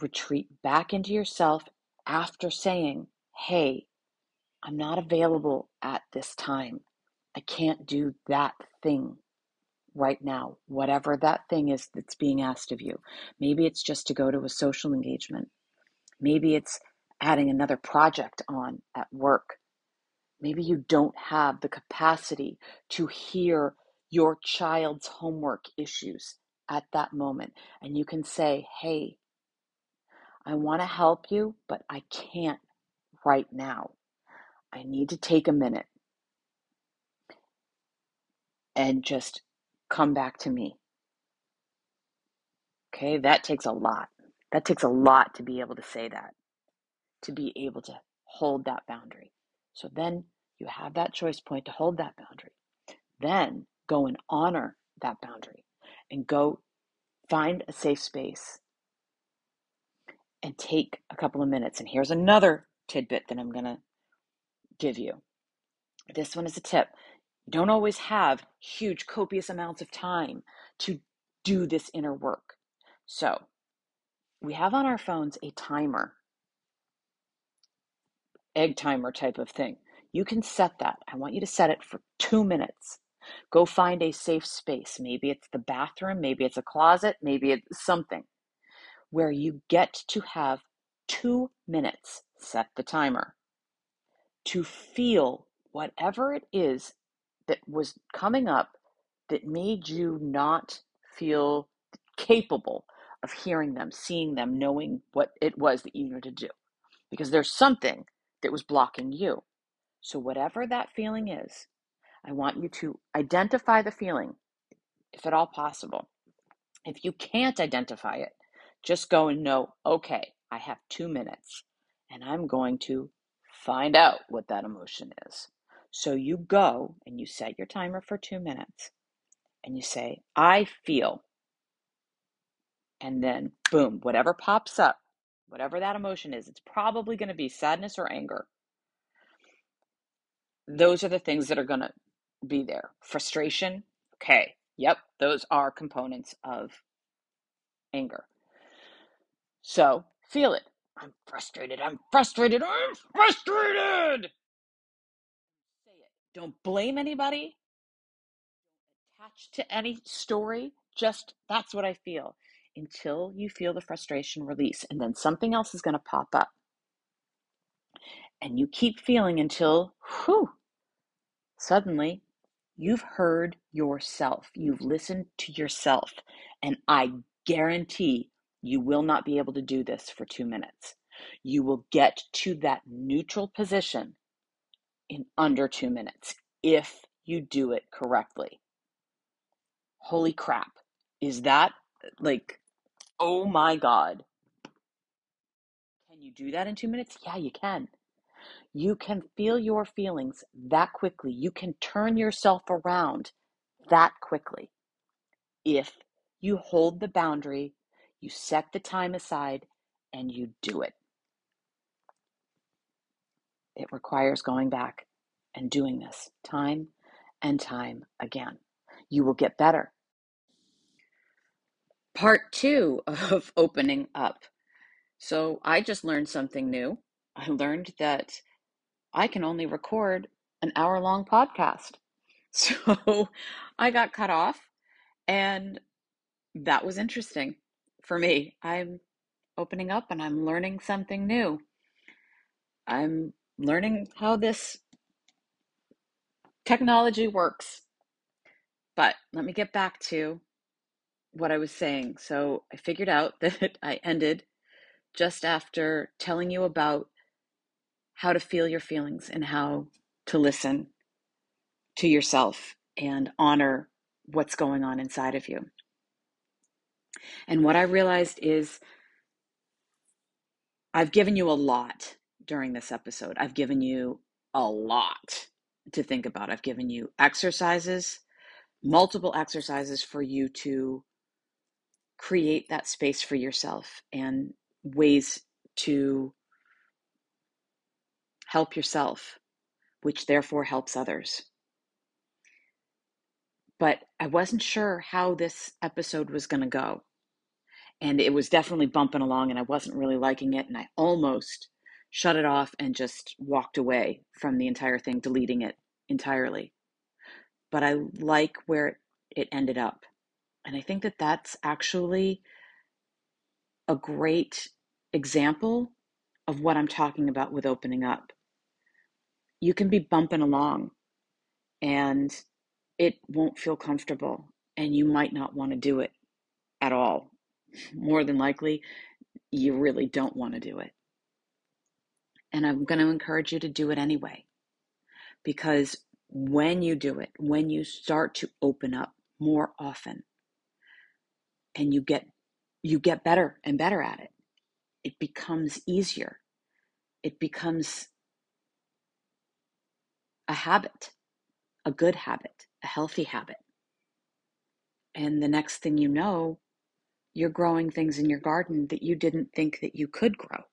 retreat back into yourself after saying hey i'm not available at this time i can't do that thing right now, whatever that thing is that's being asked of you. Maybe it's just to go to a social engagement. Maybe it's adding another project on at work. Maybe you don't have the capacity to hear your child's homework issues at that moment. And you can say, hey, I want to help you, but I can't right now. I need to take a minute and just come back to me. Okay, that takes a lot. That takes a lot to be able to say that, to be able to hold that boundary. So then you have that choice point to hold that boundary. Then go and honor that boundary and go find a safe space and take a couple of minutes. And here's another tidbit that I'm going to give you. This one is a tip. You don't always have huge, copious amounts of time to do this inner work. So we have on our phones a timer, egg timer type of thing. You can set that. I want you to set it for two minutes. Go find a safe space. Maybe it's the bathroom, maybe it's a closet, maybe it's something where you get to have two minutes. Set the timer to feel whatever it is that was coming up that made you not feel capable of hearing them, seeing them, knowing what it was that you needed to do. Because there's something that was blocking you. So, whatever that feeling is, I want you to identify the feeling, if at all possible. If you can't identify it, just go and know, okay, I have two minutes and I'm going to find out what that emotion is. So you go and you set your timer for two minutes and you say, I feel. And then, boom, whatever pops up, whatever that emotion is, it's probably going to be sadness or anger. Those are the things that are going to be there. Frustration, okay, yep, those are components of anger. So feel it. I'm frustrated. I'm frustrated. I'm frustrated. Say it. Don't blame anybody. Attach to any story. Just that's what I feel until you feel the frustration release. And then something else is going to pop up. And you keep feeling until, whew, suddenly you've heard yourself. You've listened to yourself. And I guarantee you will not be able to do this for two minutes. You will get to that neutral position in under two minutes if you do it correctly. Holy crap. Is that like, oh my God. Can you do that in two minutes? Yeah, you can. You can feel your feelings that quickly. You can turn yourself around that quickly if you hold the boundary you set the time aside and you do it. It requires going back and doing this time and time again. you will get better. Part two of opening up. So I just learned something new. I learned that I can only record an hour long podcast. So I got cut off, and that was interesting for me. I'm opening up and I'm learning something new. I'm learning how this technology works. But let me get back to what I was saying. So I figured out that I ended just after telling you about how to feel your feelings and how to listen to yourself and honor what's going on inside of you. And what I realized is I've given you a lot during this episode. I've given you a lot to think about. I've given you exercises, multiple exercises for you to create that space for yourself and ways to help yourself, which therefore helps others. But I wasn't sure how this episode was going to go. And it was definitely bumping along, and I wasn't really liking it. And I almost shut it off and just walked away from the entire thing, deleting it entirely. But I like where it ended up. And I think that that's actually a great example of what I'm talking about with opening up. You can be bumping along and it won't feel comfortable, and you might not want to do it at all. More than likely, you really don't want to do it. And I'm going to encourage you to do it anyway. Because when you do it, when you start to open up more often, and you get you get better and better at it, it becomes easier. It becomes a habit, a good habit, a healthy habit. And the next thing you know, you're growing things in your garden that you didn't think that you could grow.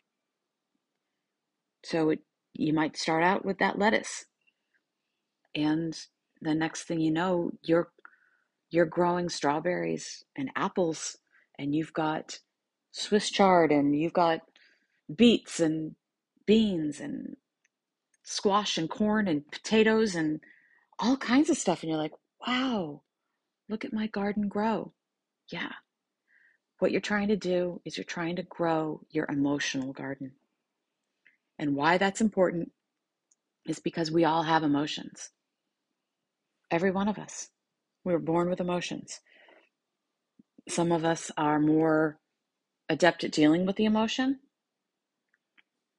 So it, you might start out with that lettuce. And the next thing you know, you're you're growing strawberries and apples and you've got Swiss chard and you've got beets and beans and squash and corn and potatoes and all kinds of stuff. And you're like, wow, look at my garden grow. Yeah. What you're trying to do is you're trying to grow your emotional garden. And why that's important is because we all have emotions. Every one of us. We were born with emotions. Some of us are more adept at dealing with the emotion.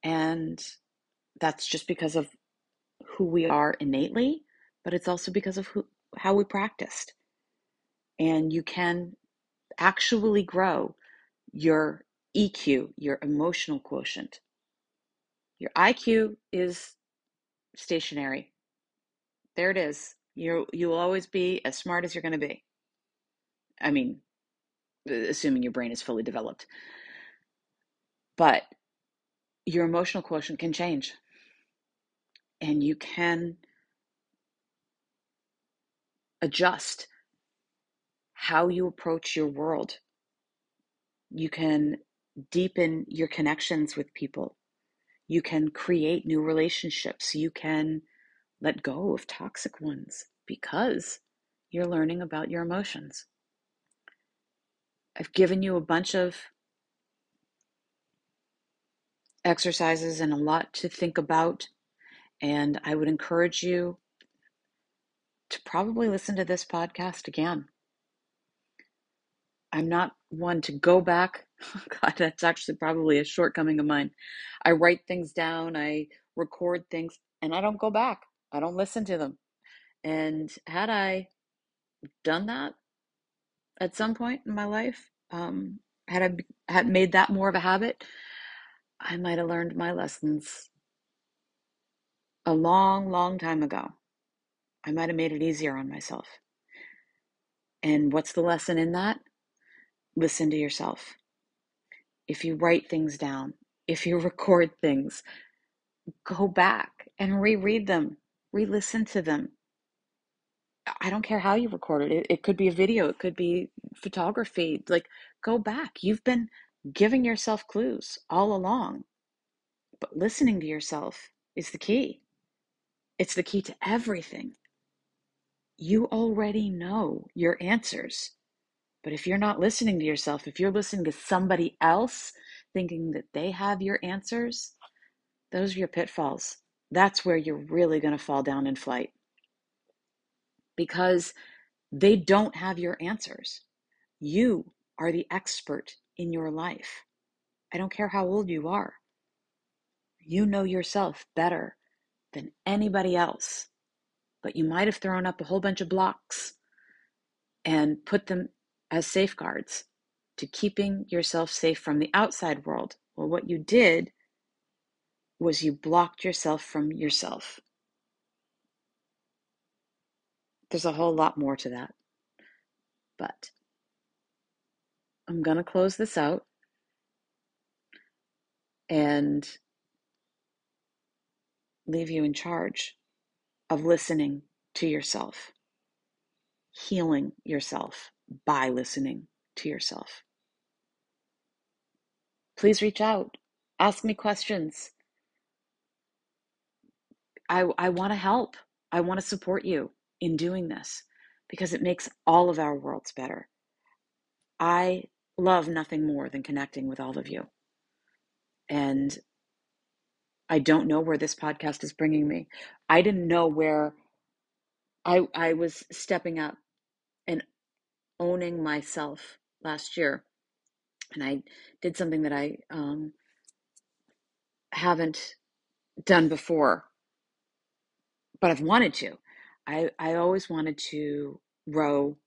And that's just because of who we are innately, but it's also because of who, how we practiced. And you can actually grow your EQ, your emotional quotient. Your IQ is stationary. There it is. You you will always be as smart as you're going to be. I mean, assuming your brain is fully developed. But your emotional quotient can change. And you can adjust how you approach your world. You can deepen your connections with people. You can create new relationships. You can let go of toxic ones because you're learning about your emotions. I've given you a bunch of exercises and a lot to think about. And I would encourage you to probably listen to this podcast again. I'm not one to go back. God, that's actually probably a shortcoming of mine. I write things down, I record things, and I don't go back. I don't listen to them. And had I done that at some point in my life, um, had I had made that more of a habit, I might have learned my lessons a long, long time ago. I might have made it easier on myself. And what's the lesson in that? Listen to yourself. If you write things down, if you record things, go back and reread them, re listen to them. I don't care how you record it. It could be a video, it could be photography. Like, go back. You've been giving yourself clues all along, but listening to yourself is the key. It's the key to everything. You already know your answers. But if you're not listening to yourself, if you're listening to somebody else thinking that they have your answers, those are your pitfalls. That's where you're really going to fall down in flight because they don't have your answers. You are the expert in your life. I don't care how old you are. You know yourself better than anybody else. But you might have thrown up a whole bunch of blocks and put them as safeguards to keeping yourself safe from the outside world. Well, what you did was you blocked yourself from yourself. There's a whole lot more to that. But I'm going to close this out and leave you in charge of listening to yourself, healing yourself by listening to yourself. Please reach out, ask me questions. I, I want to help. I want to support you in doing this because it makes all of our worlds better. I love nothing more than connecting with all of you. And I don't know where this podcast is bringing me. I didn't know where I I was stepping up and owning myself last year, and I did something that I um, haven't done before, but I've wanted to. I I always wanted to row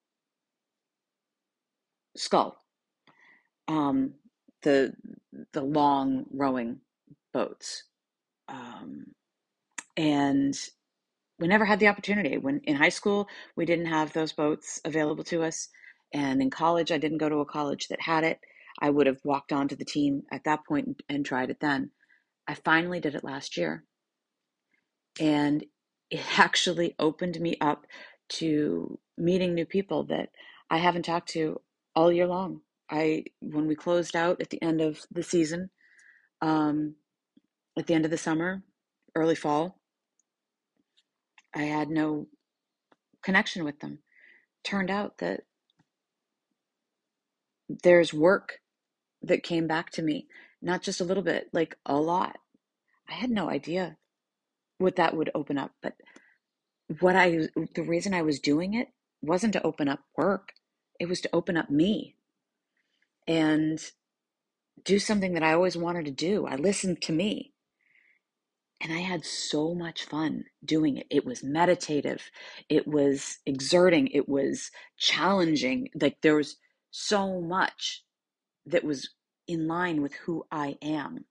scull, um, the the long rowing boats, um, and we never had the opportunity. When in high school, we didn't have those boats available to us. And in college, I didn't go to a college that had it. I would have walked onto the team at that point and tried it then. I finally did it last year. And it actually opened me up to meeting new people that I haven't talked to all year long. I when we closed out at the end of the season, um, at the end of the summer, early fall, I had no connection with them. Turned out that there's work that came back to me, not just a little bit, like a lot. I had no idea what that would open up, but what I the reason I was doing it wasn't to open up work. It was to open up me and do something that I always wanted to do. I listened to me. And I had so much fun doing it. It was meditative, it was exerting, it was challenging. Like there was so much that was in line with who I am.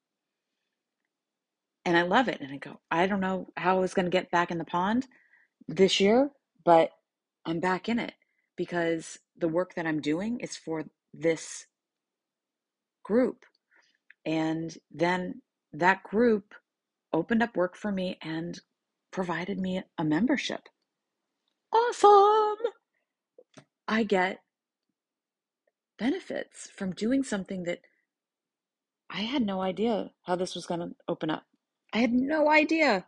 And I love it. And I go, I don't know how I was going to get back in the pond this year, but I'm back in it because the work that I'm doing is for this group. And then that group opened up work for me and provided me a membership. Awesome! I get benefits from doing something that I had no idea how this was going to open up. I had no idea.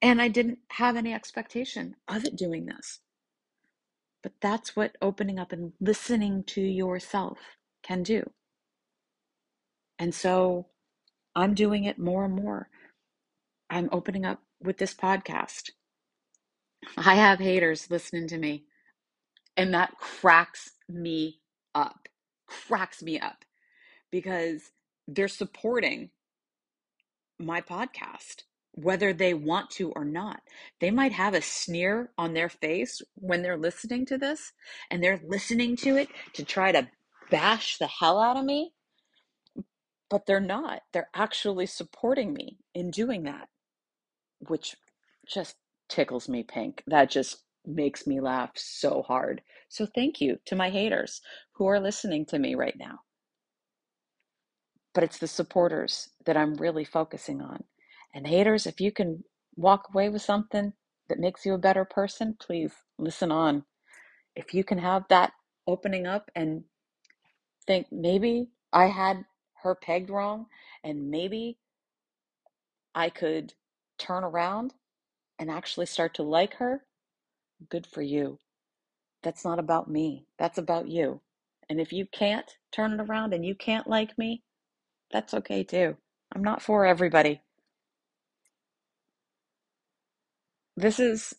And I didn't have any expectation of it doing this. But that's what opening up and listening to yourself can do. And so I'm doing it more and more. I'm opening up with this podcast. I have haters listening to me, and that cracks me up. Cracks me up because they're supporting my podcast, whether they want to or not. They might have a sneer on their face when they're listening to this, and they're listening to it to try to bash the hell out of me, but they're not. They're actually supporting me in doing that, which just tickles me pink. That just makes me laugh so hard. So thank you to my haters who are listening to me right now. But it's the supporters that I'm really focusing on. And haters, if you can walk away with something, that makes you a better person, please listen on. If you can have that opening up and think maybe I had her pegged wrong and maybe I could turn around and actually start to like her, good for you. That's not about me. That's about you. And if you can't turn it around and you can't like me, that's okay too. I'm not for everybody. This has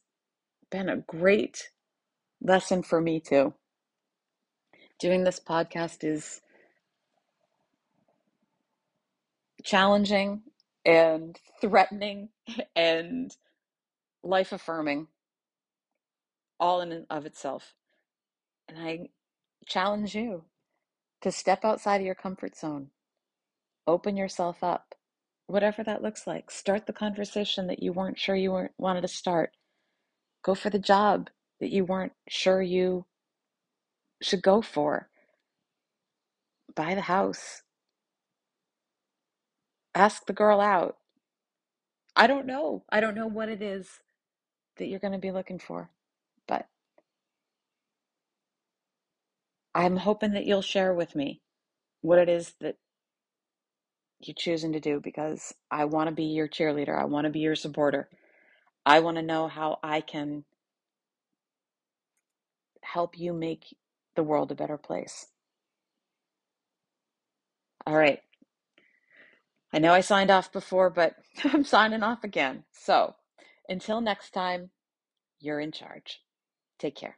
been a great lesson for me too. Doing this podcast is challenging and threatening and life affirming all in and of itself. And I challenge you to step outside of your comfort zone, open yourself up, whatever that looks like. Start the conversation that you weren't sure you weren't wanted to start. Go for the job that you weren't sure you should go for. Buy the house. Ask the girl out. I don't know. I don't know what it is that you're going to be looking for, but I'm hoping that you'll share with me what it is that you're choosing to do because I want to be your cheerleader. I want to be your supporter. I want to know how I can help you make the world a better place. All right. I know I signed off before, but I'm signing off again. So until next time, you're in charge. Take care.